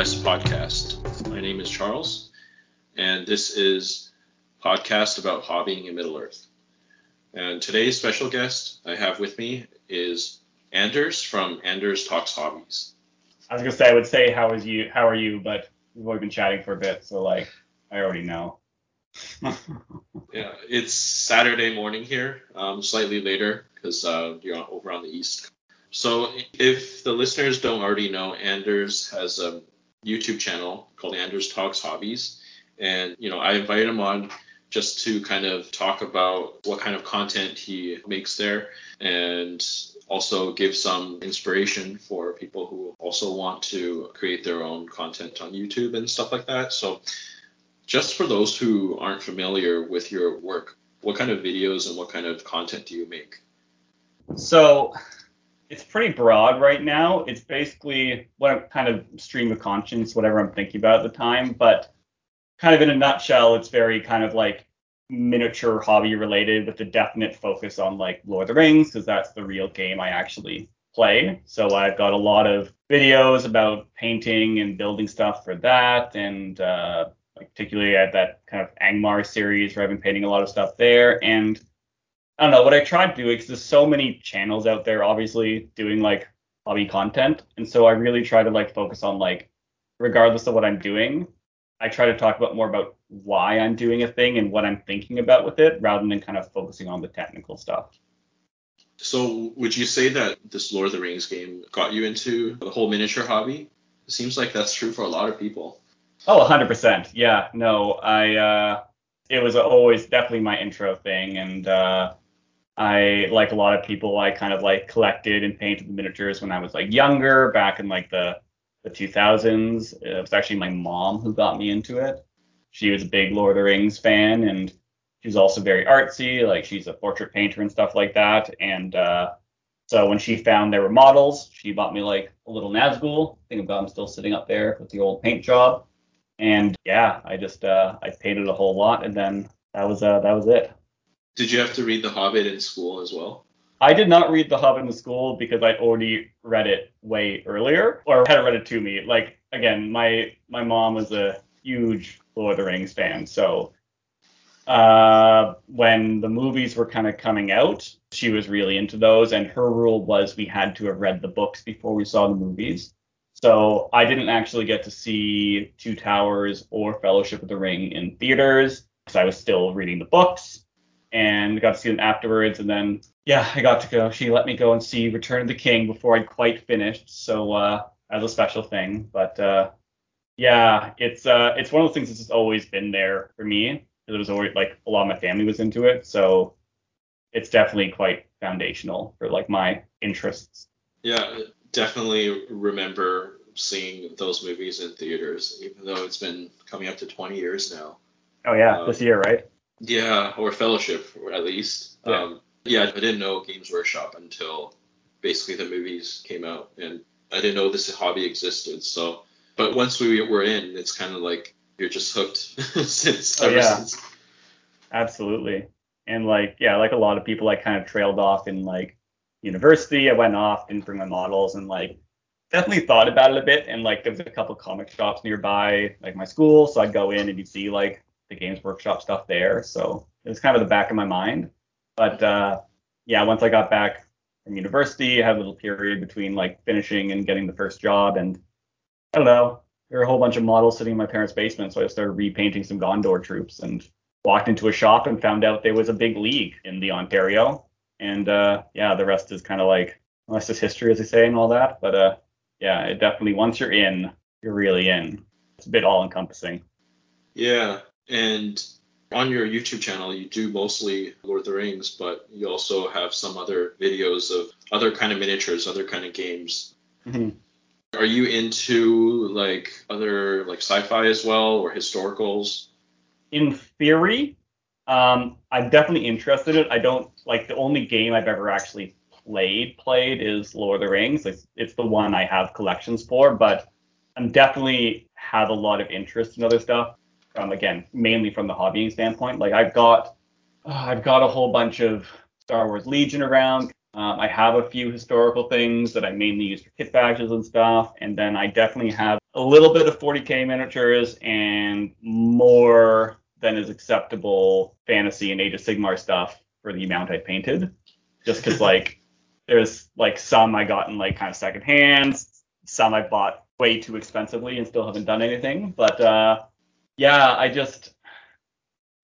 West podcast. My name is Charles, and this is podcast about hobbying in Middle Earth. And today's special guest I have with me is Andurz from Andurz Talks Hobbies. I was gonna say I would say how is you how are you, but we've already been chatting for a bit, so like I already know. yeah, it's Saturday morning here, um, slightly later because uh, you're over on the east. So if the listeners don't already know, Andurz has a YouTube channel called Andurz Talks Hobbies, and you know I invited him on just to kind of talk about what kind of content he makes there and also give some inspiration for people who also want to create their own content on YouTube and stuff like that. So just for those who aren't familiar with your work, what kind of videos and what kind of content do you make? So it's pretty broad right now. It's basically what kind of stream of conscience, whatever I'm thinking about at the time. But kind of in a nutshell, it's very kind of like miniature hobby related with a definite focus on like Lord of the Rings, because that's the real game I actually play. So I've got a lot of videos about painting and building stuff for that and uh, particularly at that kind of Angmar series where I've been painting a lot of stuff there. And I don't know what I tried doing because there's so many channels out there, obviously doing like hobby content, and so I really try to like focus on like, regardless of what I'm doing, I try to talk about more about why I'm doing a thing and what I'm thinking about with it, rather than kind of focusing on the technical stuff. So, would you say that this Lord of the Rings game got you into the whole miniature hobby? It seems like that's true for a lot of people. Oh, 100%. Yeah, no, I, uh, it was always definitely my intro thing. And, uh, I, like a lot of people, I kind of like collected and painted the miniatures when I was like younger, back in like the, the 2000s. It was actually my mom who got me into it. She was a big Lord of the Rings fan and she was also very artsy. Like she's a portrait painter and stuff like that. And, uh, so when she found there were models, she bought me like a little Nazgul. I think I've got him still sitting up there with the old paint job. And yeah, I just uh, I painted a whole lot, and then that was uh, that was it. Did you have to read The Hobbit in school as well? I did not read The Hobbit in school because I'd already read it way earlier, or had it read it to me. Like again, my my mom was a huge Lord of the Rings fan, so uh, when the movies were kind of coming out, she was really into those, and her rule was we had to have read the books before we saw the movies. So I didn't actually get to see Two Towers or Fellowship of the Ring in theaters because I was still reading the books and got to see them afterwards. And then, yeah, I got to go. She let me go and see Return of the King before I'd quite finished. So uh, was a special thing. But uh, yeah, it's uh, it's one of those things that's just always been there for me. It was always like a lot of my family was into it, so it's definitely quite foundational for like my interests. Yeah, definitely remember seeing those movies in theaters, even though it's been coming up to 20 years now. Oh yeah, um, this year, right? Yeah, or Fellowship at least. Yeah. Um, yeah, I didn't know Games Workshop until basically the movies came out, and I didn't know this hobby existed. So, but once we were in, it's kind of like you're just hooked since oh, ever yeah. since. Absolutely, and like yeah, like a lot of people, I kind of trailed off in like university. I went off, didn't bring my models, and like definitely thought about it a bit. And like there was a couple comic shops nearby, like my school, so I'd go in and you'd see like the Games Workshop stuff there. So it was kind of the back of my mind. But uh, yeah, once I got back from university, I had a little period between like finishing and getting the first job, and I don't know. There were a whole bunch of models sitting in my parents' basement, so I started repainting some Gondor troops and walked into a shop and found out there was a big league in the Ontario and uh, yeah, the rest is kind of like the rest is history, as they say, and all that. But uh, yeah, it definitely once you're in, you're really in. It's a bit all encompassing. Yeah, and on your YouTube channel, you do mostly Lord of the Rings, but you also have some other videos of other kind of miniatures, other kind of games. Mm-hmm. Are you into like other like sci-fi as well or historicals? In theory, um, I'm definitely interested in it. I don't like the only game I've ever actually played played is Lord of the Rings. It's, it's the one I have collections for, but I'm definitely have a lot of interest in other stuff. From again, mainly from the hobbying standpoint. Like I've got uh, I've got a whole bunch of Star Wars Legion around. Um, I have a few historical things that I mainly use for kit bashes and stuff, and then I definitely have a little bit of 40k miniatures and more than is acceptable fantasy and Age of Sigmar stuff for the amount I painted. Just because like there's like some I got in like kind of second hands, some I bought way too expensively and still haven't done anything. But uh, yeah, I just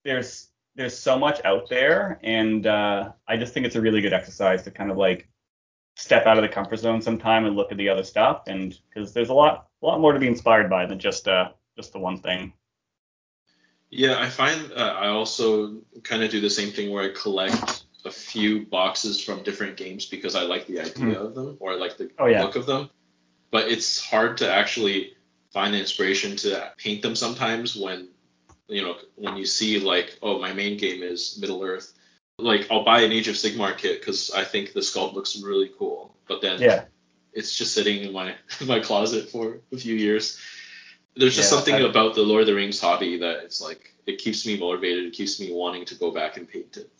there's there's so much out there, and uh, I just think it's a really good exercise to kind of like step out of the comfort zone sometime and look at the other stuff, and because there's a lot a lot more to be inspired by than just uh just the one thing. Yeah, I find uh, I also kind of do the same thing where I collect a few boxes from different games because I like the idea mm. of them or I like the oh, yeah. look of them. But it's hard to actually find the inspiration to paint them sometimes when you know, when you see like, oh, my main game is Middle Earth, like I'll buy an Age of Sigmar kit because I think the sculpt looks really cool. But then yeah. it's just sitting in my in my closet for a few years. There's just yeah, something I, about the Lord of the Rings hobby that it's like it keeps me motivated. It keeps me wanting to go back and paint it.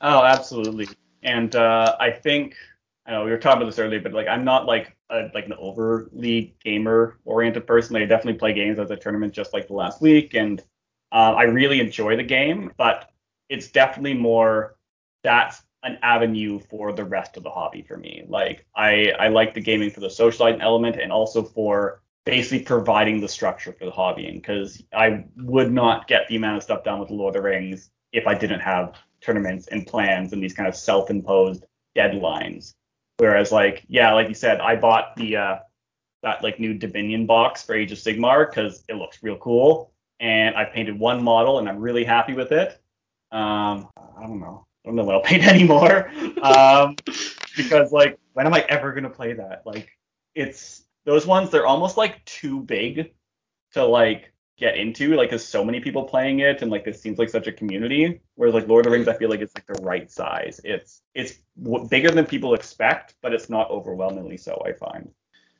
Oh, absolutely. And uh, I think know we were talking about this earlier, but like I'm not like a, like an overly gamer oriented person. Like I definitely play games as a tournament just like the last week, and uh, I really enjoy the game, but it's definitely more that's an avenue for the rest of the hobby for me. Like I I like the gaming for the socializing element and also for basically providing the structure for the hobbying because I would not get the amount of stuff done with Lord of the Rings if I didn't have tournaments and plans and these kind of self-imposed deadlines. Whereas like yeah, like you said, I bought the uh that like new Dominion box for Age of Sigmar because it looks real cool and I painted one model and I'm really happy with it. Um, I don't know. I don't know what I'll paint anymore. Um, because like, when am I ever gonna play that? Like, it's those ones. They're almost like too big to like get into. Like, there's so many people playing it, and like this seems like such a community. Whereas like Lord of the Rings, I feel like it's like the right size. It's it's w- bigger than people expect, but it's not overwhelmingly so. I find.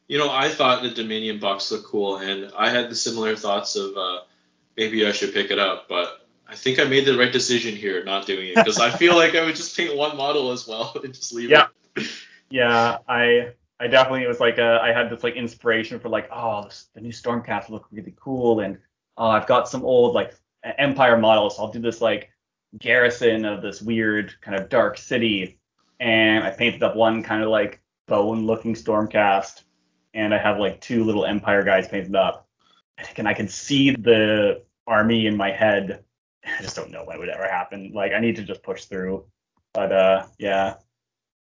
You know, I thought the Dominion box looked cool, and I had the similar thoughts of. Uh, maybe I should pick it up, but I think I made the right decision here not doing it because I feel like I would just paint one model as well and just leave yeah. it. yeah, I I definitely was like a, I had this like inspiration for like oh this, the new Stormcast look really cool and oh I've got some old like Empire models so I'll do this like garrison of this weird kind of dark city and I painted up one kind of like bone looking Stormcast and I have like two little Empire guys painted up and I can see the army in my head. I just don't know when it would ever happen. Like I need to just push through. But uh, yeah.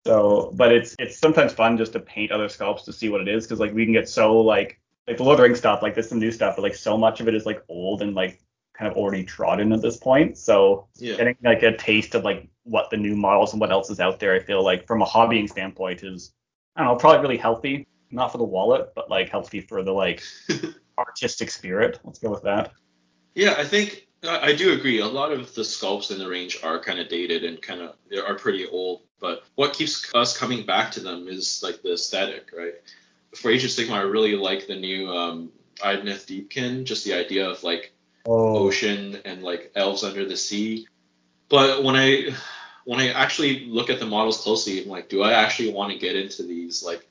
So, but it's it's sometimes fun just to paint other sculpts to see what it is because like we can get so like like the Lord of the Rings stuff, like there's some new stuff, but like so much of it is like old and like kind of already trodden at this point. So yeah. getting like a taste of like what the new models and what else is out there, I feel like from a hobbying standpoint is I don't know, probably really healthy. Not for the wallet, but like healthy for the like artistic spirit. Let's go with that. Yeah, I think I do agree. A lot of the sculpts in the range are kind of dated and kind of they are pretty old. But what keeps us coming back to them is like the aesthetic, right? For Age of Sigmar, I really like the new um, Idoneth Deepkin, just the idea of like oh. ocean and like elves under the sea. But when I when I actually look at the models closely, I'm like, do I actually want to get into these like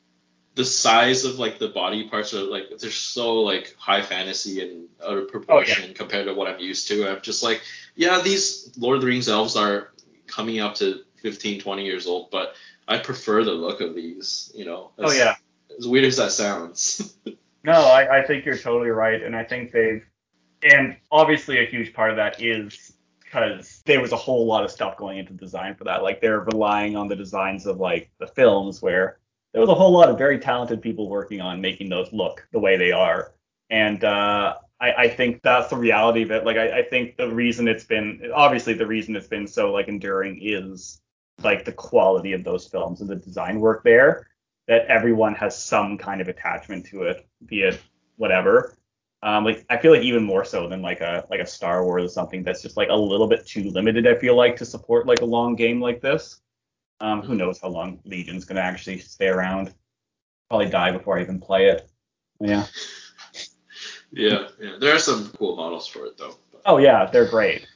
the size of like the body parts are like they're so like high fantasy and out of proportion oh, yeah. compared to what I'm used to. I'm just like, yeah, these Lord of the Rings elves are coming up to 15, 20 years old, but I prefer the look of these. You know. As, oh yeah. As weird as that sounds. no, I, I think you're totally right, and I think they've, and obviously a huge part of that is because there was a whole lot of stuff going into design for that. Like they're relying on the designs of like the films where there was a whole lot of very talented people working on making those look the way they are. And uh, I, I, think that's the reality of it. Like I, I, think the reason it's been obviously the reason it's been so like enduring is like the quality of those films and the design work there. That everyone has some kind of attachment to it, be it whatever. Um, like I feel like even more so than like a like a Star Wars or something that's just like a little bit too limited. I feel like to support like a long game like this. Um, who knows how long Legion's gonna actually stay around? Probably die before I even play it. Yeah. yeah, yeah. There are some cool models for it though. Oh yeah, they're great.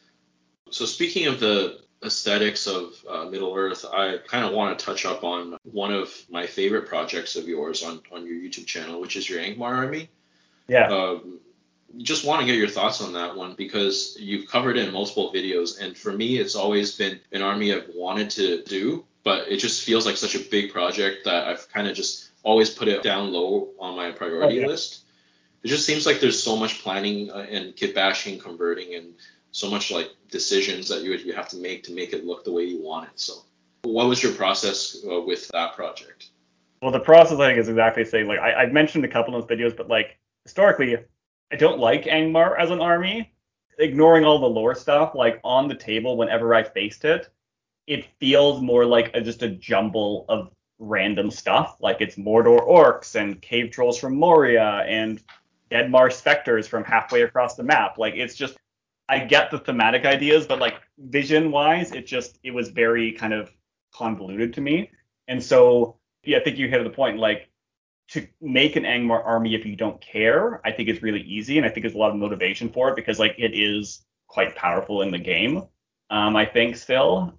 So speaking of the aesthetics of uh, Middle Earth, I kind of want to touch up on one of my favorite projects of yours on, on your YouTube channel, which is your Angmar army. Yeah. Um, just want to get your thoughts on that one because you've covered it in multiple videos, and for me, it's always been an army I've wanted to do, but it just feels like such a big project that I've kind of just always put it down low on my priority Oh, yeah. list. It just seems like there's so much planning uh, and kit bashing, converting, and so much like decisions that you you have to make to make it look the way you want it. So, what was your process uh, with that project? Well, the process I think is exactly the same. Like I, I've mentioned a couple of those videos, but like historically, I don't like Angmar as an army. Ignoring all the lore stuff, like on the table, whenever I faced it, it feels more like a, just a jumble of random stuff. Like it's Mordor orcs and cave trolls from Moria and Dead Marsh specters from halfway across the map. Like it's just, I get the thematic ideas, but like vision wise, it just it was very kind of convoluted to me. And so yeah, I think you hit the point. Like to make an Angmar army if you don't care, I think it's really easy, and I think there's a lot of motivation for it because like it is quite powerful in the game. Um, I think still,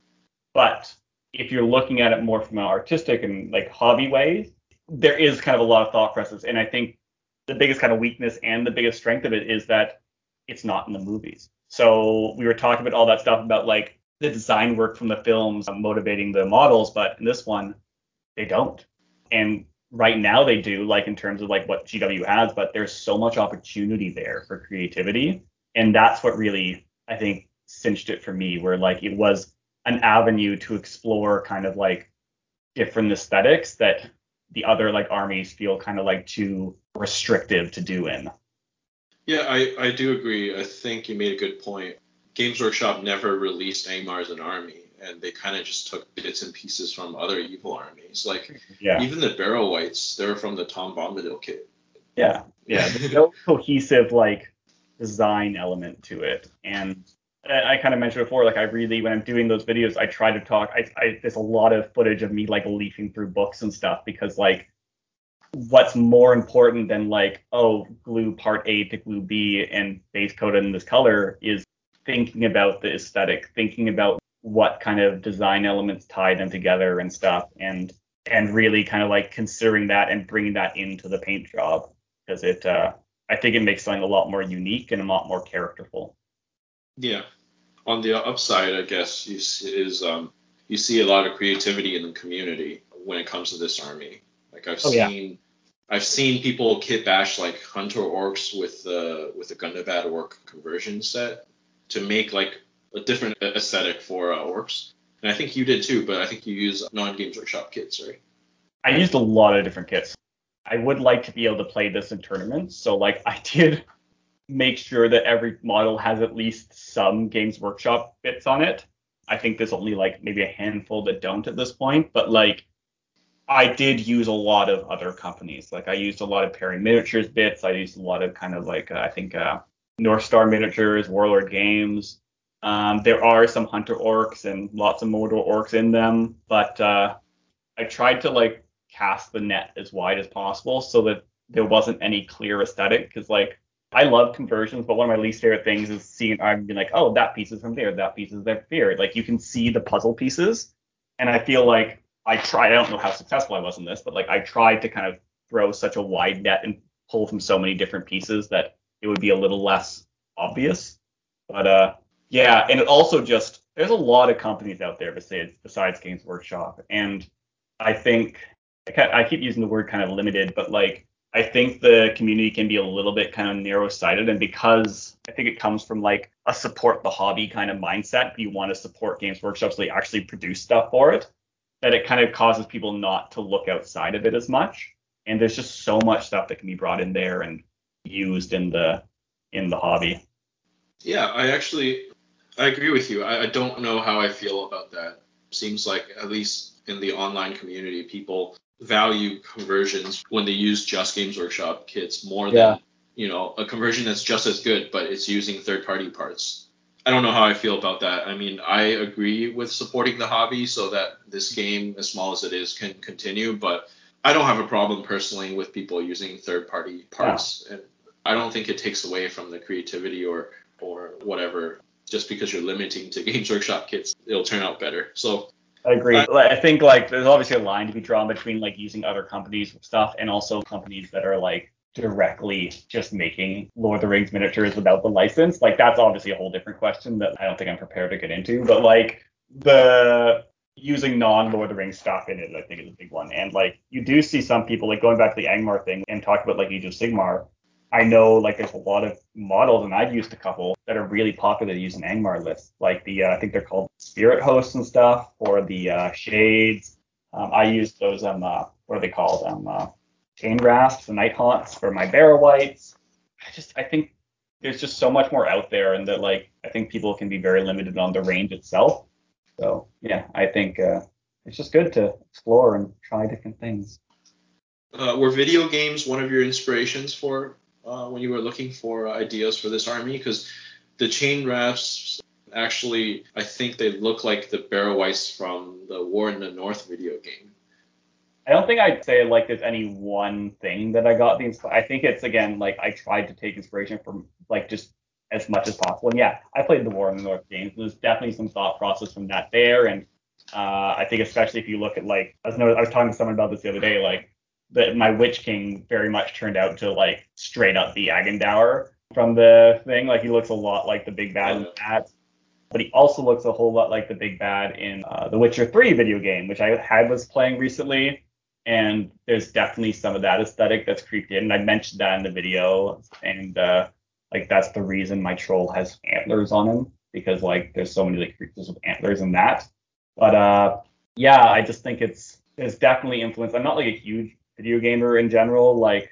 but if you're looking at it more from an artistic and like hobby way, there is kind of a lot of thought process, and I think the biggest kind of weakness and the biggest strength of it is that it's not in the movies. So we were talking about all that stuff about like the design work from the films motivating the models, but in this one, they don't. And right now they do, like in terms of like what GW has, but there's so much opportunity there for creativity. And that's what really, I think, cinched it for me, where like it was an avenue to explore kind of like different aesthetics that the other like armies feel kind of like too restrictive to do in. Yeah, I, I do agree. I think you made a good point. Games Workshop never released Angmar as an army, and they kind of just took bits and pieces from other evil armies. Like Yeah. even the Barrow Wights, they're from the Tom Bombadil kit. Yeah, yeah. There's no cohesive like design element to it, and uh, I I kind of mentioned before, like I really when I'm doing those videos, I try to talk. I, I there's a lot of footage of me like leafing through books and stuff because like what's more important than like oh glue part A to glue B and base coat in this color is thinking about the aesthetic, thinking about what kind of design elements tie them together and stuff, and and really kind of like considering that and bringing that into the paint job because it uh, I think it makes something a lot more unique and a lot more characterful. Yeah. On the upside, I guess, is um, you see a lot of creativity in the community when it comes to this army. Like I've Oh, yeah. seen, I've seen people kit bash like hunter orcs with the with the Gundabad orc conversion set to make like a different aesthetic for uh, orcs. And I think you did too, but I think you use non-games workshop kits, right? I used a lot of different kits. I would like to be able to play this in tournaments, so like I did make sure that every model has at least some Games Workshop bits on it. I think there's only like maybe a handful that don't at this point, but like I did use a lot of other companies. Like I used a lot of Perry Miniatures bits. I used a lot of kind of like uh, I think uh, North Star Miniatures, Warlord Games. Um, there are some Hunter Orcs and lots of Mordor Orcs in them, but uh, I tried to like cast the net as wide as possible so that there wasn't any clear aesthetic. Because like I love conversions, but one of my least favorite things is seeing I'm being like, oh, that piece is from there, that piece is there. Here, like you can see the puzzle pieces, and I feel like I tried. I don't know how successful I was in this, but like I tried to kind of throw such a wide net and pull from so many different pieces that it would be a little less obvious. But uh, yeah, and it also just there's a lot of companies out there besides besides Games Workshop, and I think I, keep using the word kind of limited, but like I think the community can be a little bit kind of narrow sighted, and because I think it comes from like a support the hobby kind of mindset, you want to support Games Workshop so they actually produce stuff for it, that it kind of causes people not to look outside of it as much. And there's just so much stuff that can be brought in there and used in the in the hobby. Yeah, I actually I agree with you. I, I don't know how I feel about that. Seems like at least in the online community, people value conversions when they use just Games Workshop kits more Yeah. than you know a conversion that's just as good, but it's using third-party parts. I don't know how I feel about that. I mean, I agree with supporting the hobby so that this game, as small as it is, can continue, but I don't have a problem personally with people using third-party parts, and I don't think it takes away from the creativity or or whatever. just because you're limiting to Games Workshop kits, it'll turn out better. So I agree. I, I think like there's obviously a line to be drawn between like using other companies' stuff and also companies that are like directly just making Lord of the Rings miniatures without the license. Like that's obviously a whole different question that I don't think I'm prepared to get into. But like the using non Lord of the Rings stuff in it, I think is a big one. And like you do see some people like going back to the Angmar thing and talk about like Age of Sigmar. I know like there's a lot of models, and I've used a couple that are really popular to use in Angmar lists, like the uh, I think they're called Spirit Hosts and stuff, or the uh, Shades. Um, I used those um uh, what are they called um uh, Chain Rasps and Night Haunts for my Barrow Wights. I just I think there's just so much more out there, and that like I think people can be very limited on the range itself. So yeah, I think uh, it's just good to explore and try different things. Uh, were video games one of your inspirations for uh, when you were looking for ideas for this army? Because the chain rasps actually, I think they look like the Barrow Wights from the War in the North video game. I don't think I'd say like there's any one thing that I got the insp- I think it's again like I tried to take inspiration from like just as much as possible. And yeah, I played the War in the North games. There's definitely some thought process from that there. And uh, I think especially if you look at like I was, I was talking to someone about this the other day, like that my Witch King very much turned out to like straight up the Agandaur from the thing. Like he looks a lot like the big bad in that. But he also looks a whole lot like the big bad in uh, the Witcher 3 video game, which I had was playing recently and there's definitely some of that aesthetic that's creeped in. And I mentioned that in the video, and uh, like that's the reason my troll has antlers on him because like there's so many like creatures with antlers in that. But uh, yeah, I just think it's it's definitely influenced. I'm not like a huge video gamer in general. Like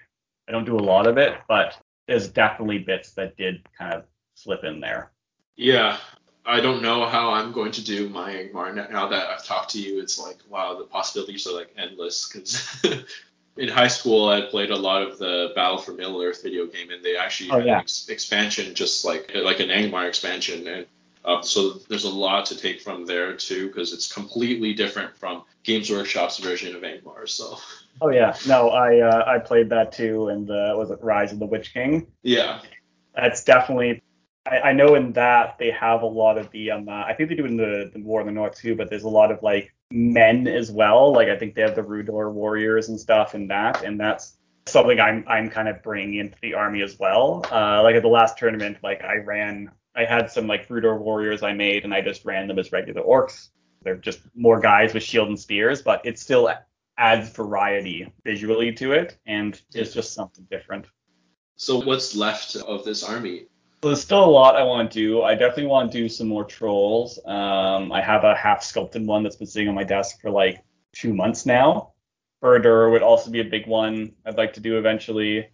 I don't do a lot of it, but there's definitely bits that did kind of slip in there. Yeah, I don't know how I'm going to do my Angmar now that I've talked to you. It's like wow, the possibilities are like endless. Because in high school, I played a lot of the Battle for Middle Earth video game, and they actually oh, had yeah. an ex- expansion, just like like an Angmar expansion, and uh, so there's a lot to take from there too, because it's completely different from Games Workshop's version of Angmar. So. Oh yeah, no, I uh, I played that too, and uh, was it Rise of the Witch King? Yeah. That's definitely I, I, know in that they have a lot of the um uh, I think they do in the, the War in the North too, but there's a lot of like men as well. Like I think they have the Rhudaur warriors and stuff in that, and that's something I'm I'm kind of bringing into the army as well. Uh, like at the last tournament, like I ran, I had some like Rhudaur warriors I made, and I just ran them as regular orcs. They're just more guys with shield and spears, but it still adds variety visually to it, and it's just something different. So what's left of this army? So there's still a lot I want to do. I definitely want to do some more trolls. Um, I have a half sculpted one that's been sitting on my desk for like two months now. Herder would also be a big one I'd like to do eventually.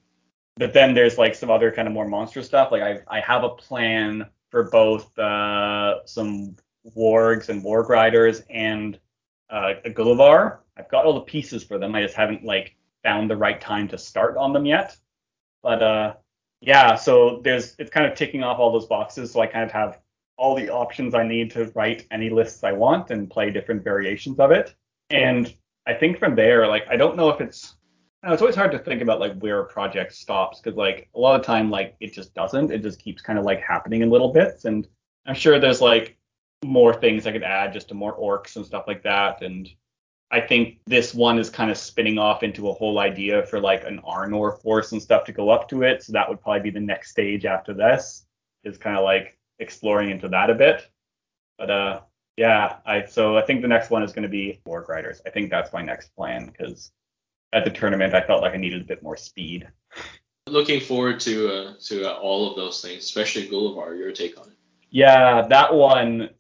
But then there's like some other kind of more monster stuff. Like I, I have a plan for both uh, some wargs and warg riders and uh, a Gulavhar. I've got all the pieces for them. I just haven't like found the right time to start on them yet. But uh, yeah, so there's it's kind of ticking off all those boxes. So I kind of have all the options I need to write any lists I want and play different variations of it. And I think from there, like I don't know if it's know, it's always hard to think about like where a project stops because like a lot of time like it just doesn't. It just keeps kind of like happening in little bits. And I'm sure there's like more things I could add just to more orcs and stuff like that. And I think this one is kind of spinning off into a whole idea for like an Arnor force and stuff to go up to it. So that would probably be the next stage after this, is kind of like exploring into that a bit. But uh, yeah, I so I think the next one is going to be Warg Riders. I think that's my next plan because at the tournament I felt like I needed a bit more speed. Looking forward to uh, to uh, all of those things, especially Gulavhar. Your take on it? Yeah, that one.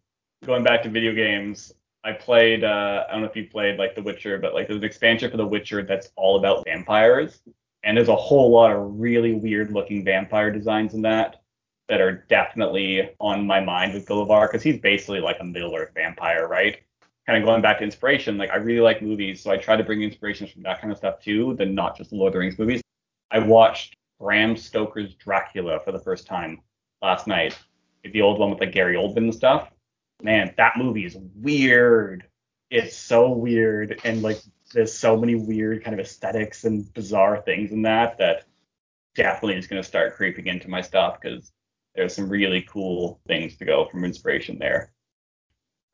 Going back to video games, I played. Uh, I don't know if you played like The Witcher, but like there's an expansion for The Witcher that's all about vampires, and there's a whole lot of really weird looking vampire designs in that that are definitely on my mind with Gulavhar because he's basically like a Middle Earth vampire, right? Kind of going back to inspiration, like I really like movies, so I try to bring inspirations from that kind of stuff too, than not just the Lord of the Rings movies. I watched Bram Stoker's Dracula for the first time last night, the old one with like Gary Oldman and stuff man, that movie is weird. It's so weird, and like there's so many weird kind of aesthetics and bizarre things in that that definitely is going to start creeping into my stuff because there's some really cool things to go from inspiration there.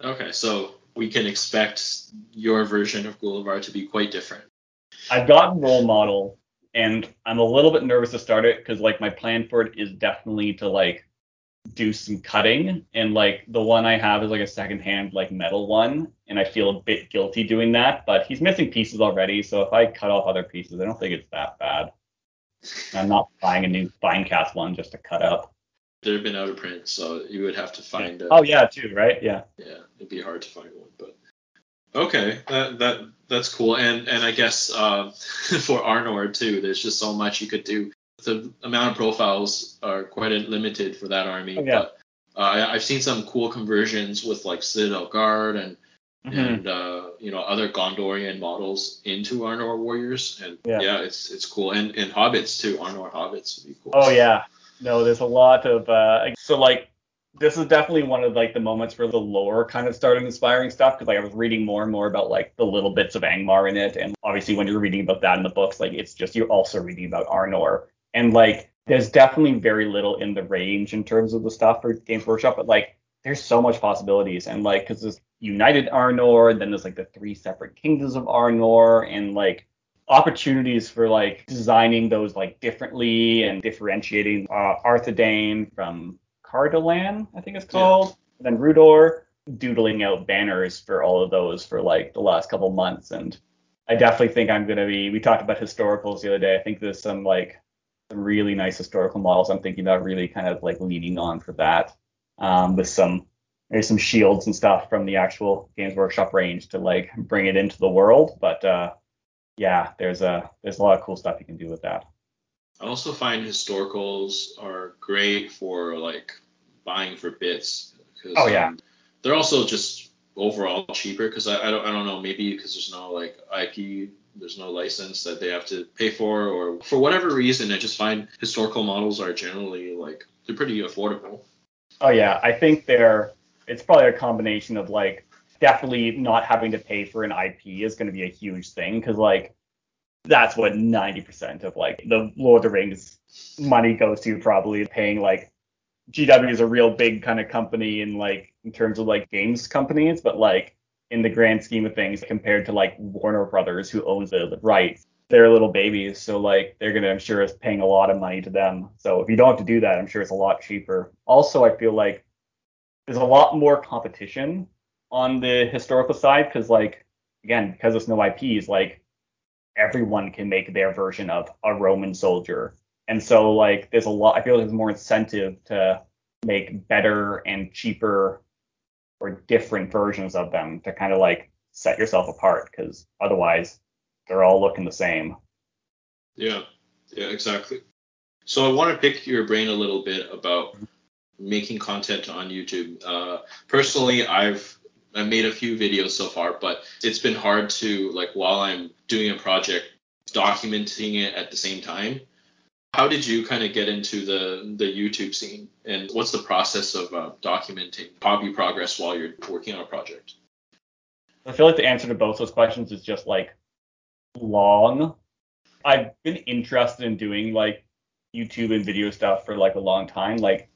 Okay, so we can expect your version of Gulavhar to be quite different. I've gotten role model, and I'm a little bit nervous to start it because like my plan for it is definitely to like do some cutting, and like the one I have is like a secondhand like metal one, and I feel a bit guilty doing that. But he's missing pieces already, so if I cut off other pieces, I don't think it's that bad. I'm not buying a new fine cast one just to cut up. They've been out of print, so you would have to find. A, oh yeah, too, right? Yeah. Yeah, it'd be hard to find one, but okay, that that that's cool. And and I guess uh, for Arnor too, there's just so much you could do. The amount of profiles are quite limited for that army, oh, yeah. but uh, I, I've seen some cool conversions with like Citadel Guard and Mm-hmm. and uh, you know other Gondorian models into Arnor warriors, and yeah. yeah, it's it's cool, and and hobbits too, Arnor hobbits would be cool. Oh yeah, no, there's a lot of uh, so like this is definitely one of like the moments where the lore kind of started inspiring stuff because like I was reading more and more about like the little bits of Angmar in it, and obviously when you're reading about that in the books, like it's just you're also reading about Arnor, and like there's definitely very little in the range in terms of the stuff for Games Workshop, but like there's so much possibilities, and like because this United Arnor, and then there's like the three separate kingdoms of Arnor, and like opportunities for like designing those like differently and differentiating uh, Arthedain from Cardolan, I think it's called, yeah. and then Rhudaur, doodling out banners for all of those for like the last couple months. And I definitely think I'm going to be, we talked about historicals the other day. I think there's some like some really nice historical models I'm thinking about really kind of like leaning on for that um, with some there's some shields and stuff from the actual Games Workshop range to like bring it into the world. But uh, yeah, there's a there's a lot of cool stuff you can do with that. I also find historicals are great for like buying for bits. Oh yeah. Um, they're also just overall cheaper because I, I don't I don't know maybe because there's no like IP there's no license that they have to pay for or for whatever reason I just find historical models are generally like they're pretty affordable. Oh yeah, I think they're it's probably a combination of like definitely not having to pay for an IP is going to be a huge thing because like that's what 90% of like the Lord of the Rings money goes to probably paying like GW is a real big kind of company in like in terms of like games companies, but like in the grand scheme of things compared to like Warner Brothers who owns the rights, they're little babies, so like they're gonna I'm sure is paying a lot of money to them. So if you don't have to do that, I'm sure it's a lot cheaper. Also, I feel like there's a lot more competition on the historical side because like again because there's no IPs like everyone can make their version of a Roman soldier and so like there's a lot I feel like there's more incentive to make better and cheaper or different versions of them to kind of like set yourself apart because otherwise they're all looking the same. Yeah, yeah, exactly. So I want to pick your brain a little bit about making content on YouTube. Uh, personally, I've I made a few videos so far, but it's been hard to like while I'm doing a project, documenting it at the same time. How did you kind of get into the the YouTube scene, and what's the process of uh, documenting hobby progress while you're working on a project? I feel like the answer to both those questions is just like long. I've been interested in doing like YouTube and video stuff for like a long time. Like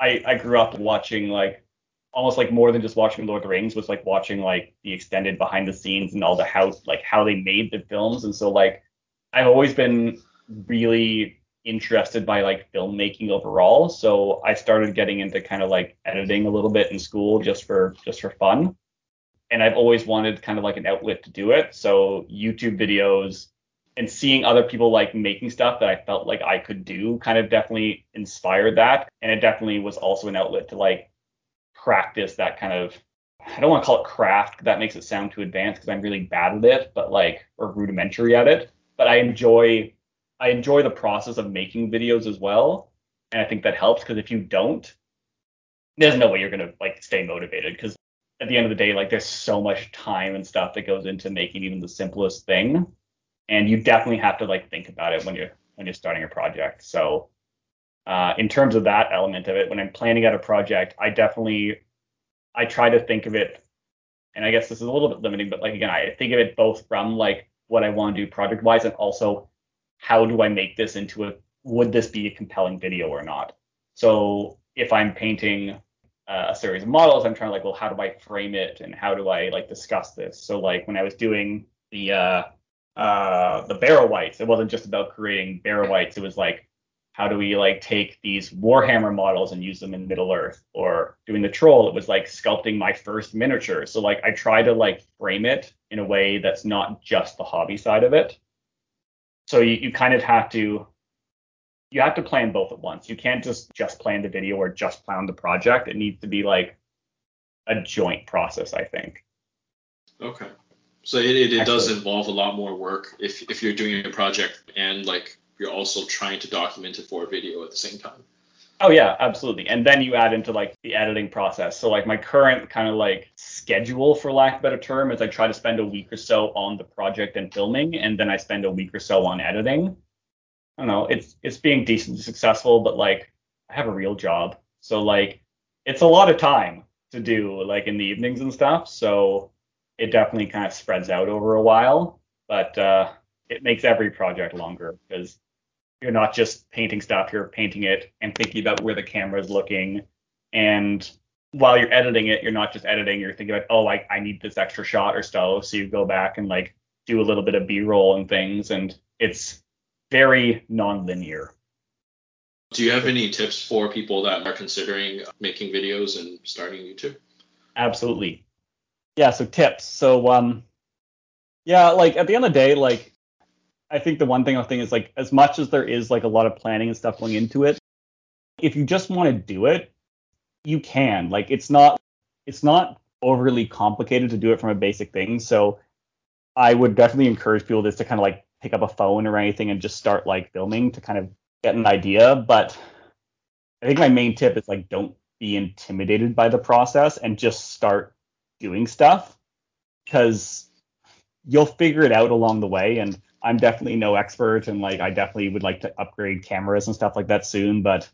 I, I grew up watching like almost like more than just watching Lord of the Rings was like watching like the extended behind the scenes and all the how like how they made the films and so like I've always been really interested by like filmmaking overall so I started getting into kind of like editing a little bit in school just for just for fun and I've always wanted kind of like an outlet to do it so YouTube videos and seeing other people like making stuff that I felt like I could do kind of definitely inspired that. And it definitely was also an outlet to like practice that kind of I don't want to call it craft that makes it sound too advanced because I'm really bad at it, but like or rudimentary at it. But I enjoy I enjoy the process of making videos as well. And I think that helps because if you don't, there's no way you're gonna like stay motivated because at the end of the day, like there's so much time and stuff that goes into making even the simplest thing and you definitely have to like think about it when you're when you're starting a project. So uh, in terms of that element of it, when I'm planning out a project, I definitely I try to think of it, and I guess this is a little bit limiting, but like again, I think of it both from like what I want to do project wise, and also how do I make this into a would this be a compelling video or not? So if I'm painting uh, a series of models, I'm trying to like, well, how do I frame it and how do I like discuss this? So like when I was doing the uh, uh, the Barrow wights, it wasn't just about creating Barrow wights. It was like, how do we like take these Warhammer models and use them in Middle Earth? Or doing the Troll, it was like sculpting my first miniature. So like I try to like frame it in a way that's not just the hobby side of it. So you, you kind of have to you have to plan both at once. You can't just just plan the video or just plan the project. It needs to be like a joint process, I think. Okay. So it, it, it does involve a lot more work if if you're doing a project and like you're also trying to document it for a video at the same time. Oh yeah, absolutely. And then you add into like the editing process. So like my current kind of like schedule for lack of a better term is I try to spend a week or so on the project and filming and then I spend a week or so on editing. I don't know, it's it's being decently successful, but like I have a real job. So like it's a lot of time to do like in the evenings and stuff. So it definitely kind of spreads out over a while, but uh, it makes every project longer because you're not just painting stuff, you're painting it and thinking about where the camera is looking. And while you're editing it, you're not just editing, you're thinking about, oh, I, I need this extra shot or so. So you go back and like do a little bit of B roll and things. And it's very non-linear. Do you have any tips for people that are considering making videos and starting YouTube? Absolutely. Yeah, so tips. So um yeah, like at the end of the day, like I think the one thing I think is like as much as there is like a lot of planning and stuff going into it, if you just want to do it, you can. Like it's not it's not overly complicated to do it from a basic thing. So I would definitely encourage people just to kind of like pick up a phone or anything and just start like filming to kind of get an idea. But I think my main tip is like don't be intimidated by the process and just start doing stuff because you'll figure it out along the way. And I'm definitely no expert and like I definitely would like to upgrade cameras and stuff like that soon, but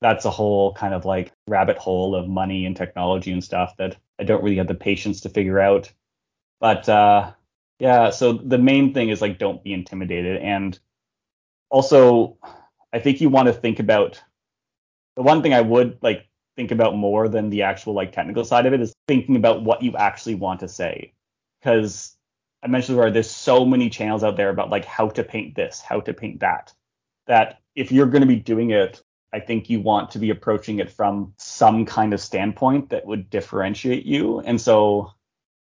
that's a whole kind of like rabbit hole of money and technology and stuff that I don't really have the patience to figure out. But uh yeah, so the main thing is like don't be intimidated and also I think you want to think about the one thing I would like think about more than the actual like technical side of it is thinking about what you actually want to say. Cuz I mentioned before, there's so many channels out there about like how to paint this, how to paint that, that if you're going to be doing it, I think you want to be approaching it from some kind of standpoint that would differentiate you. And so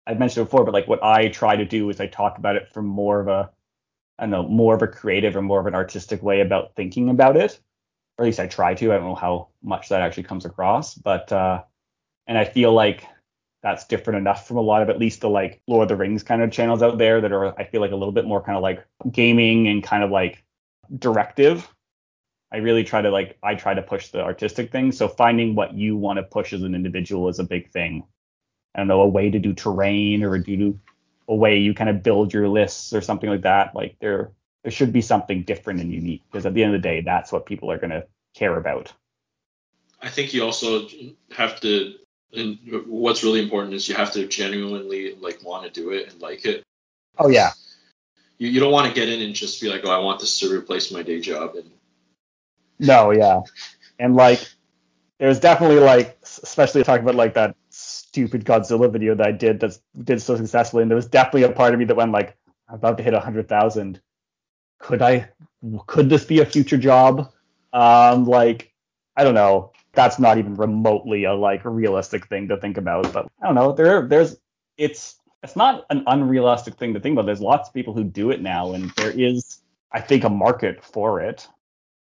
I've mentioned before, but like what I try to do is I talk about it from more of a, I don't know, more of a creative or more of an artistic way about thinking about it. Or at least I try to. I don't know how much that actually comes across, but uh, and I feel like that's different enough from a lot of at least the like Lord of the Rings kind of channels out there that are I feel like a little bit more kind of like gaming and kind of like directive. I really try to like I try to push the artistic thing. So finding what you want to push as an individual is a big thing. I don't know, a way to do terrain or do a way you kind of build your lists or something like that. Like there there should be something different and unique because at the end of the day, that's what people are gonna care about. I think you also have to and what's really important is you have to genuinely like want to do it and like it. Oh yeah. You, you don't want to get in and just be like, oh, I want this to replace my day job. And no, yeah, and like there's definitely like, especially talking about like that stupid Godzilla video that I did that did so successfully, and there was definitely a part of me that went like, I'm about to hit a hundred thousand. Could I? Could this be a future job? Um, like I don't know that's not even remotely a like realistic thing to think about. But I don't know. There there's it's it's not an unrealistic thing to think about. There's lots of people who do it now, and there is I think a market for it.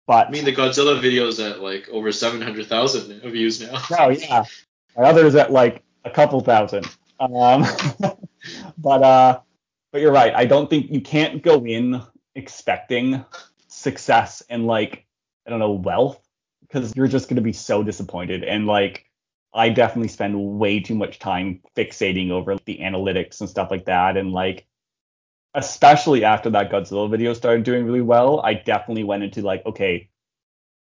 But I mean, the Godzilla video is at like over 700,000 views now. Oh yeah, My other is at like a couple thousand. Um, but uh, but you're right. I don't think you can't go in expecting success and like I don't know wealth because you're just going to be so disappointed. And like, I definitely spend way too much time fixating over the analytics and stuff like that. And like, especially after that Godzilla video started doing really well, I definitely went into like, okay,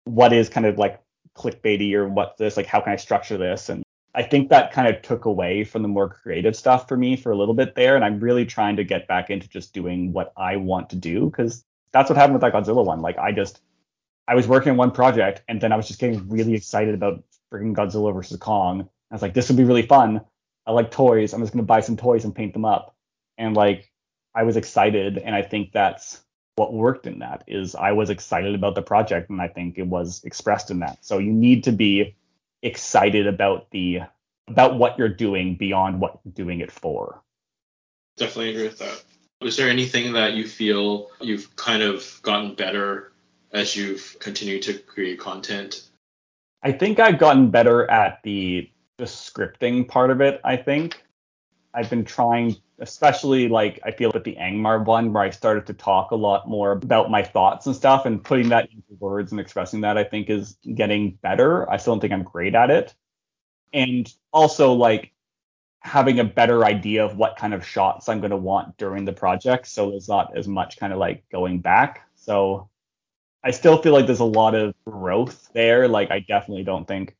what is kind of like clickbaity or what this? Like, how can I structure this? And I think that kind of took away from the more creative stuff for me for a little bit there. And I'm really trying to get back into just doing what I want to do because that's what happened with that Godzilla one. Like, I just I was working on one project and then I was just getting really excited about freaking Godzilla versus Kong. I was like, this would be really fun. I like toys. I'm just gonna buy some toys and paint them up. And like I was excited and I think that's what worked in that is I was excited about the project and I think it was expressed in that. So you need to be excited about the about what you're doing beyond what you're doing it for. Definitely agree with that. Is there anything that you feel you've kind of gotten better as you've continued to create content? I think I've gotten better at the the scripting part of it, I think. I've been trying, especially like I feel with the Angmar one, where I started to talk a lot more about my thoughts and stuff, and putting that into words and expressing that, I think is getting better. I still don't think I'm great at it. And also like having a better idea of what kind of shots I'm going to want during the project. So there's not as much kind of like going back. So I still feel like there's a lot of growth there. Like I definitely don't think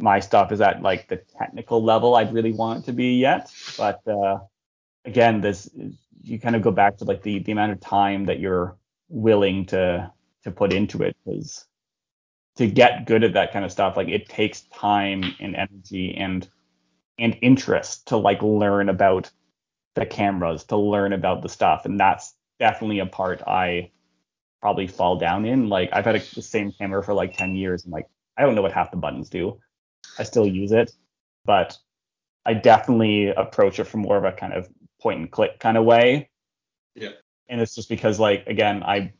my stuff is at like the technical level I'd really want it to be yet. But uh, again, this you kind of go back to like the the amount of time that you're willing to to put into it because to get good at that kind of stuff, like it takes time and energy and and interest to like learn about the cameras, to learn about the stuff, and that's definitely a part I probably fall down in. Like I've had a, the same camera for like 10 years, and like I don't know what half the buttons do. I still use it, but I definitely approach it from more of a kind of point and click kind of way. Yeah. And it's just because like again, I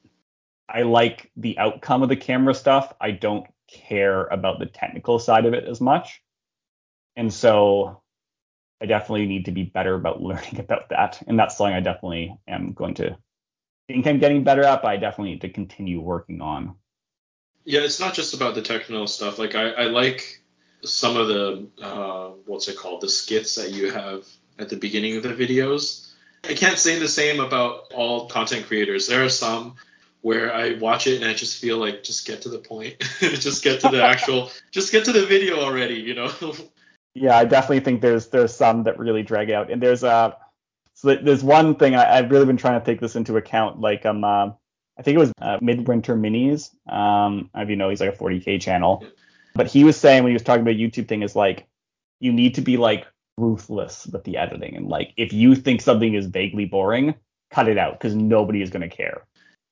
I like the outcome of the camera stuff. I don't care about the technical side of it as much. And so I definitely need to be better about learning about that. And that's something I definitely am going to think I'm getting better at, but I definitely need to continue working on. Yeah, it's not just about the technical stuff. Like I, I like some of the uh, what's it called the skits that you have at the beginning of the videos. I can't say the same about all content creators. There are some where I watch it and I just feel like just get to the point, just get to the actual, just get to the video already, you know. yeah, I definitely think there's there's some that really drag out, and there's a uh, so there's one thing I, have really been trying to take this into account. Like um, uh, I think it was uh, Midwinter Minis. Um, if you know, he's like a 40k channel. But he was saying when he was talking about YouTube thing is like you need to be like ruthless with the editing and like if you think something is vaguely boring, cut it out because nobody is going to care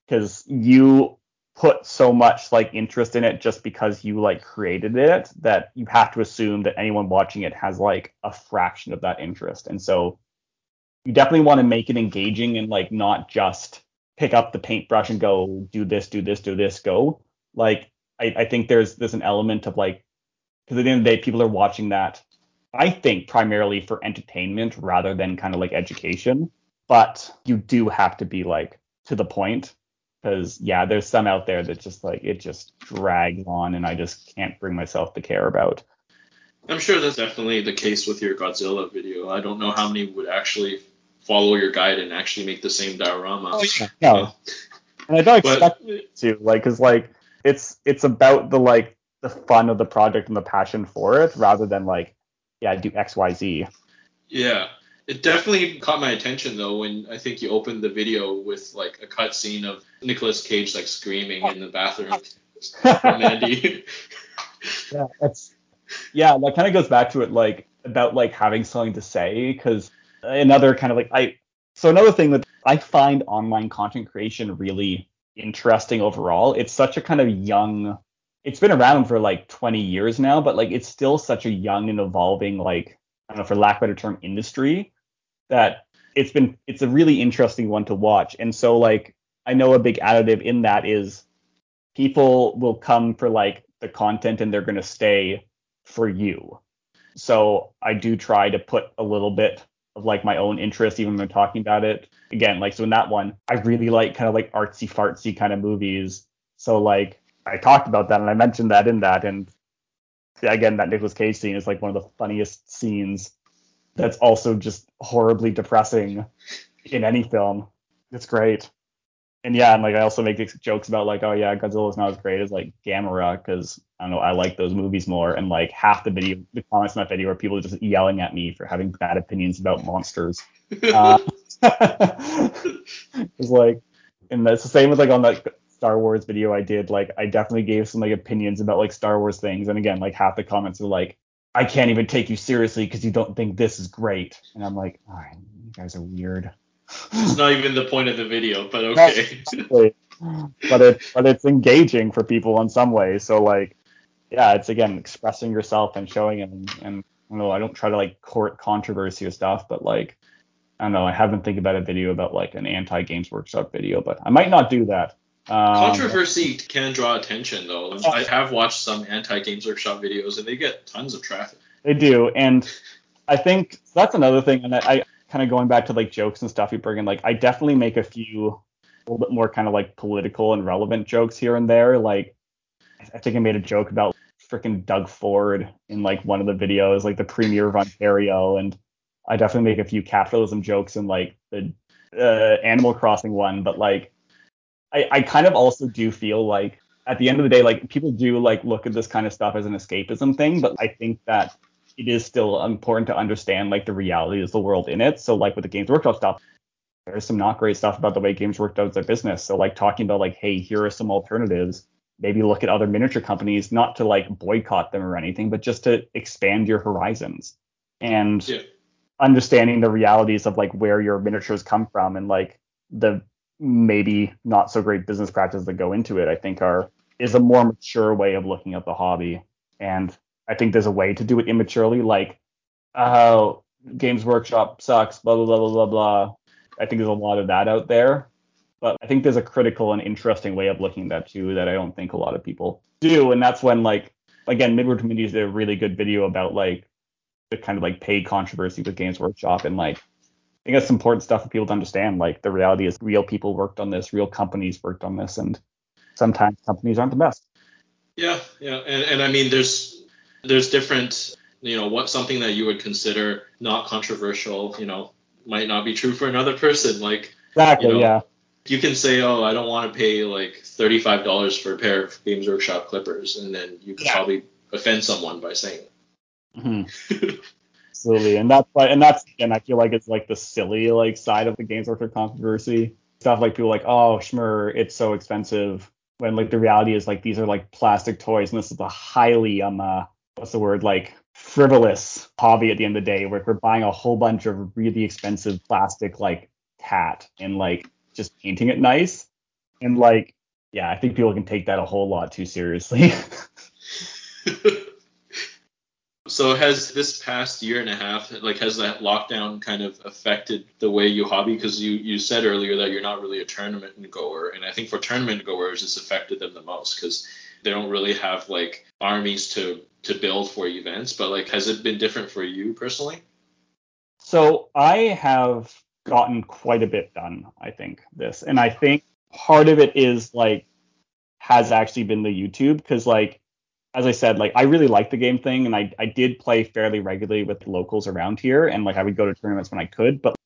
because you put so much like interest in it just because you like created it that you have to assume that anyone watching it has like a fraction of that interest and so you definitely want to make it engaging and like not just pick up the paintbrush and go do this do this do this go like I, I think there's there's an element of like because at the end of the day, people are watching that. I think primarily for entertainment rather than kind of like education. But you do have to be like to the point because yeah, there's some out there that just like it just drags on and I just can't bring myself to care about. I'm sure that's definitely the case with your Godzilla video. I don't know how many would actually follow your guide and actually make the same diorama. Oh, yeah. No. and I don't expect but, to, like, cause like it's it's about the like the fun of the project and the passion for it rather than like yeah do X Y Z. Yeah, it definitely caught my attention though when I think you opened the video with like a cutscene of Nicolas Cage like screaming in the bathroom from Mandy. yeah, it's yeah, that kind of goes back to it like about like having something to say because another kind of like I so another thing that I find online content creation really interesting overall. It's such a kind of young it's been around for like 20 years now, but like it's still such a young and evolving like I don't know for lack of a better term industry that it's been it's a really interesting one to watch. And so like I know a big additive in that is people will come for like the content and they're going to stay for you. So I do try to put a little bit of like my own interest, even when I'm talking about it. Again, like so in that one, I really like kind of like artsy fartsy kind of movies. So like I talked about that and I mentioned that in that, and again, that Nicolas Cage scene is like one of the funniest scenes. That's also just horribly depressing in any film. It's great. And yeah, and like I also make jokes about like, oh yeah, Godzilla's not as great as like Gamera because I don't know, I like those movies more. And like half the video, the comments in that video are people just yelling at me for having bad opinions about monsters. Uh, it's like, and it's the same with like on that Star Wars video I did, like I definitely gave some like opinions about like Star Wars things, and again, like half the comments were like, I can't even take you seriously because you don't think this is great, and I'm like, all right, you guys are weird. It's not even the point of the video, but okay. but it but it's engaging for people in some ways. So like, yeah, it's again expressing yourself and showing and and I don't know. I don't try to like court controversy or stuff, but like I don't know. I haven't think about a video about like an anti Games Workshop video, but I might not do that. Um, Controversy can draw attention though. I have watched some anti Games Workshop videos and they get tons of traffic. They do, and I think that's another thing. And I kind of going back to like jokes and stuff you bring in. Like I definitely make a few a little bit more kind of like political and relevant jokes here and there. Like I think I made a joke about freaking Doug Ford in like one of the videos, like the premier of Ontario, and I definitely make a few capitalism jokes in like the uh, Animal Crossing one, but like I, I kind of also do feel like at the end of the day, like people do like look at this kind of stuff as an escapism thing, but I think that it is still important to understand like the realities of the world in it. So like with the Games Workshop stuff, there's some not great stuff about the way Games Workshop does their business. So like talking about like, hey, here are some alternatives. Maybe look at other miniature companies, not to like boycott them or anything, but just to expand your horizons. And yeah understanding the realities of like where your miniatures come from and like the maybe not so great business practices that go into it, I think are is a more mature way of looking at the hobby. And I think there's a way to do it immaturely, like, oh, Games Workshop sucks, blah blah blah blah blah blah. I think there's a lot of that out there. But I think there's a critical and interesting way of looking at that too that I don't think a lot of people do. And that's when like again, Midward Community is a really good video about like the kind of like paid controversy with Games Workshop and like I think that's important stuff for people to understand. Like the reality is real people worked on this, real companies worked on this, and sometimes companies aren't the best. Yeah, yeah, and, and I mean there's there's different you know what something that you would consider not controversial, you know, might not be true for another person. Like exactly, you know, yeah. You can say, oh, I don't want to pay like thirty-five dollars for a pair of Games Workshop clippers, and then you could yeah. probably offend someone by saying it. Mm-hmm. Absolutely, and that's like, and that's, and I feel like it's like the silly like side of the games workshop controversy stuff. Like people like, oh, Schmer, it's so expensive. When like the reality is like these are like plastic toys, and this is a highly um, uh, what's the word like frivolous hobby at the end of the day, where we're buying a whole bunch of really expensive plastic like cat and like just painting it nice, and like yeah, I think people can take that a whole lot too seriously. So has this past year and a half, like, has that lockdown kind of affected the way you hobby? Because you you said earlier that you're not really a tournament goer, and I think for tournament goers, it's affected them the most because they don't really have like armies to to build for events. But like, has it been different for you personally? So I have gotten quite a bit done. I think this, and I think part of it is like has actually been the YouTube because like as I said, like I really like the game thing, and I I did play fairly regularly with locals around here, and like I would go to tournaments when I could, but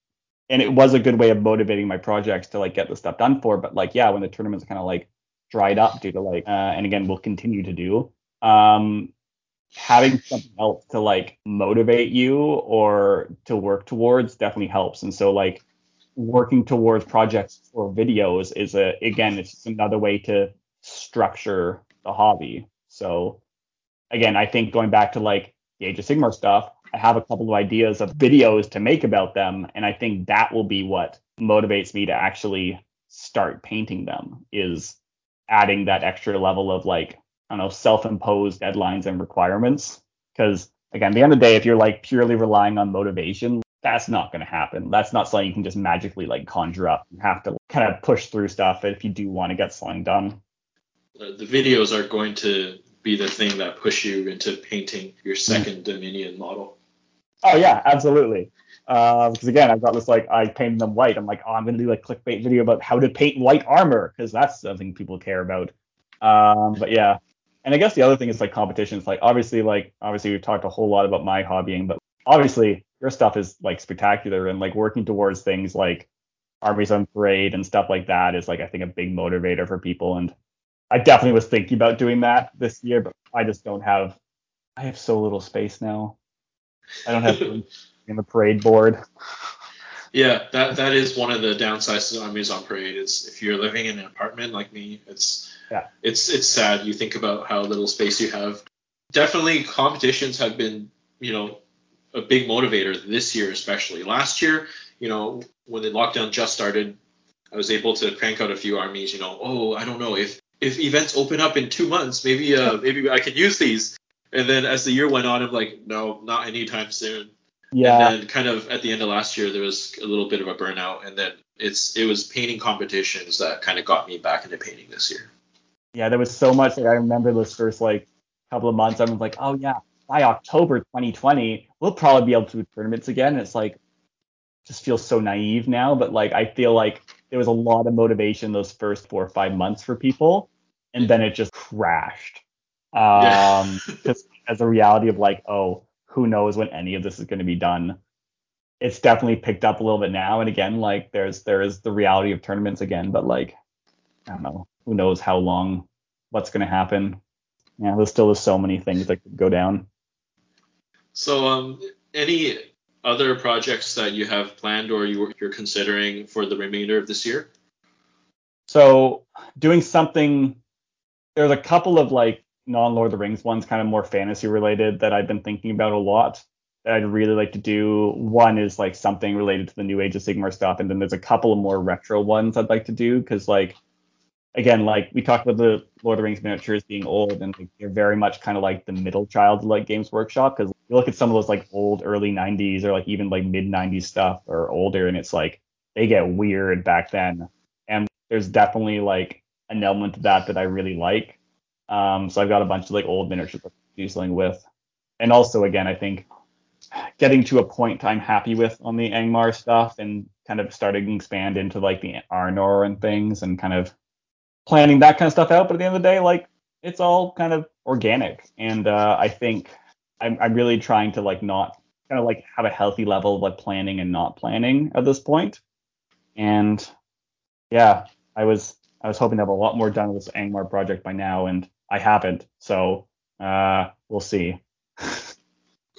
and it was a good way of motivating my projects to like get the stuff done for. But like yeah, when the tournaments kind of like dried up due to like, uh, and again we'll continue to do, um, having something else to like motivate you or to work towards definitely helps. And so like working towards projects or videos is a again it's another way to structure the hobby so again, I think going back to like the Age of Sigmar stuff, I have a couple of ideas of videos to make about them, and I think that will be what motivates me to actually start painting them is adding that extra level of like I don't know self-imposed deadlines and requirements because again, at the end of the day, if you're like purely relying on motivation, that's not going to happen. That's not something you can just magically like conjure up. You have to kind of push through stuff if you do want to get something done the videos are going to be the thing that push you into painting your 2nd mm. Dominion model. Oh yeah, absolutely. Because uh, again, I've got this like I painted them white. I'm like, oh, I'm gonna do a clickbait video about how to paint white armor because that's something people care about. Um, but yeah, and I guess the other thing is like competitions. Like obviously, like obviously we've talked a whole lot about my hobbying, but obviously your stuff is like spectacular and like working towards things like armies on parade and stuff like that is like I think a big motivator for people. And I definitely was thinking about doing that this year, but I just don't have. I have so little space now. I don't have in the parade board. Yeah, that that is one of the downsides of Armies on Parade is if you're living in an apartment like me, it's Yeah. it's it's sad. You think about how little space you have. Definitely competitions have been, you know, a big motivator this year especially. Last year, you know, when the lockdown just started, I was able to crank out a few armies, you know, oh, I don't know if if events open up in 2 months, maybe uh maybe I can use these. And then as the year went on, I'm like, no, not anytime soon. Yeah. And then kind of at the end of last year, there was a little bit of a burnout, and then it's it was painting competitions that kind of got me back into painting this year. yeah, there was so much. Like I remember those first like couple of months. I was like, oh yeah, by October 2020, we'll probably be able to do tournaments again. And it's like, just feels so naive now. But like, I feel like there was a lot of motivation those first four or five months for people, and then it just crashed. Yeah. Um, just as a reality of like, oh, who knows when any of this is going to be done. It's definitely picked up a little bit now, and again, like there's there is the reality of tournaments again, but like I don't know, who knows how long, what's going to happen. Yeah, there's still so many things that could go down. So, um, any other projects that you have planned or you, you're considering for the remainder of this year? So doing something, there's a couple of like non-Lord of the Rings ones, kind of more fantasy related that I've been thinking about a lot. That I'd really like to do. One is like something related to the New Age of Sigmar stuff, and then there's a couple of more retro ones I'd like to do because like again, like we talked about the Lord of the Rings miniatures being old, and like, they're very much kind of like the middle child like Games Workshop. Because you look at some of those like old early '90s or like even like mid '90s stuff or older, and it's like they get weird back then. And there's definitely like an element to that that I really like. Um, so I've got a bunch of like old miniatures I'm dealing with, and also again, I think getting to a point I'm happy with on the Angmar stuff and kind of starting to expand into like the Arnor and things and kind of planning that kind of stuff out. But at the end of the day, like it's all kind of organic. And uh, I think I'm, I'm really trying to like not kind of like have a healthy level of like planning and not planning at this point. And yeah, I was I was hoping to have a lot more done with this Angmar project by now, and I haven't. So uh, we'll see.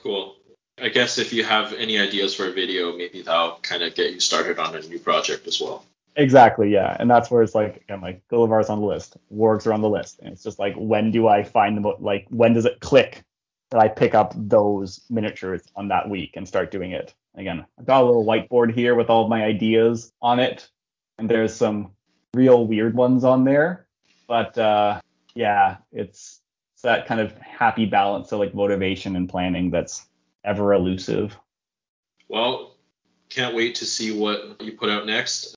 Cool. I guess if you have any ideas for a video, maybe that'll kind of get you started on a new project as well. Exactly, yeah, and that's where it's like again, like Gulavhar's on the list, Wargs are on the list, and it's just like when do I find the mo- like when does it click that I pick up those miniatures on that week and start doing it again? I've got a little whiteboard here with all of my ideas on it, and there's some real weird ones on there, but uh, yeah, it's, it's that kind of happy balance of like motivation and planning that's ever elusive. Well, can't wait to see what you put out next.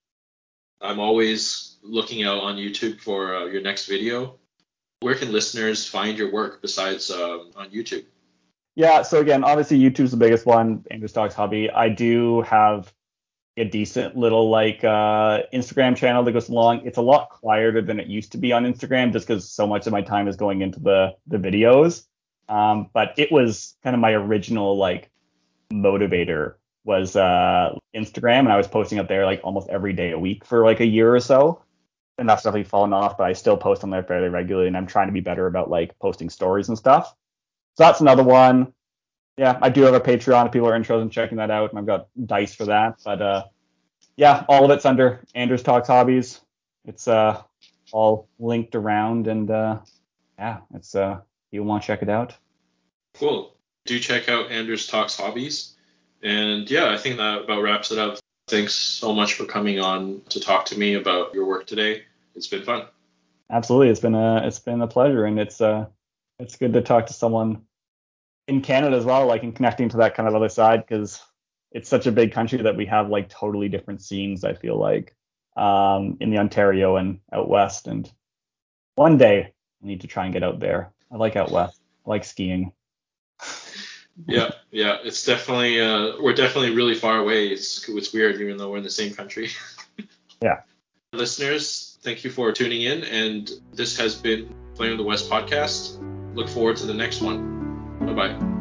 I'm always looking out on YouTube for uh, your next video. Where can listeners find your work besides um, on YouTube? Yeah, so again, obviously YouTube's the biggest one, Andurz Talks hobby. I do have a decent little like uh, Instagram channel that goes along. It's a lot quieter than it used to be on Instagram just because so much of my time is going into the the videos. Um, but it was kind of my original like motivator was uh, Instagram, and I was posting up there like almost every day a week for like a year or so. And that's definitely fallen off, but I still post on there fairly regularly, and I'm trying to be better about like posting stories and stuff. So that's another one. Yeah, I do have a Patreon if people are interested in checking that out, and I've got dice for that. But uh, yeah, all of it's under Andurz Talks Hobbies. It's uh, all linked around, and uh, yeah, it's uh, you want to check it out. Cool. Do check out Andurz Talks Hobbies. And yeah, I think that about wraps it up. Thanks so much for coming on to talk to me about your work today. It's been fun. Absolutely, it's been a it's been a pleasure, and it's uh it's good to talk to someone in Canada as well, like in connecting to that kind of other side, because it's such a big country that we have like totally different scenes. I feel like um, in the Ontario and out west, and one day I need to try and get out there. I like out west. I like skiing. Yeah, yeah, it's definitely uh, we're definitely really far away. It's it's weird, even though we're in the same country. Yeah. Listeners, thank you for tuning in, and this has been of the West podcast. Look forward to the next one. Bye bye.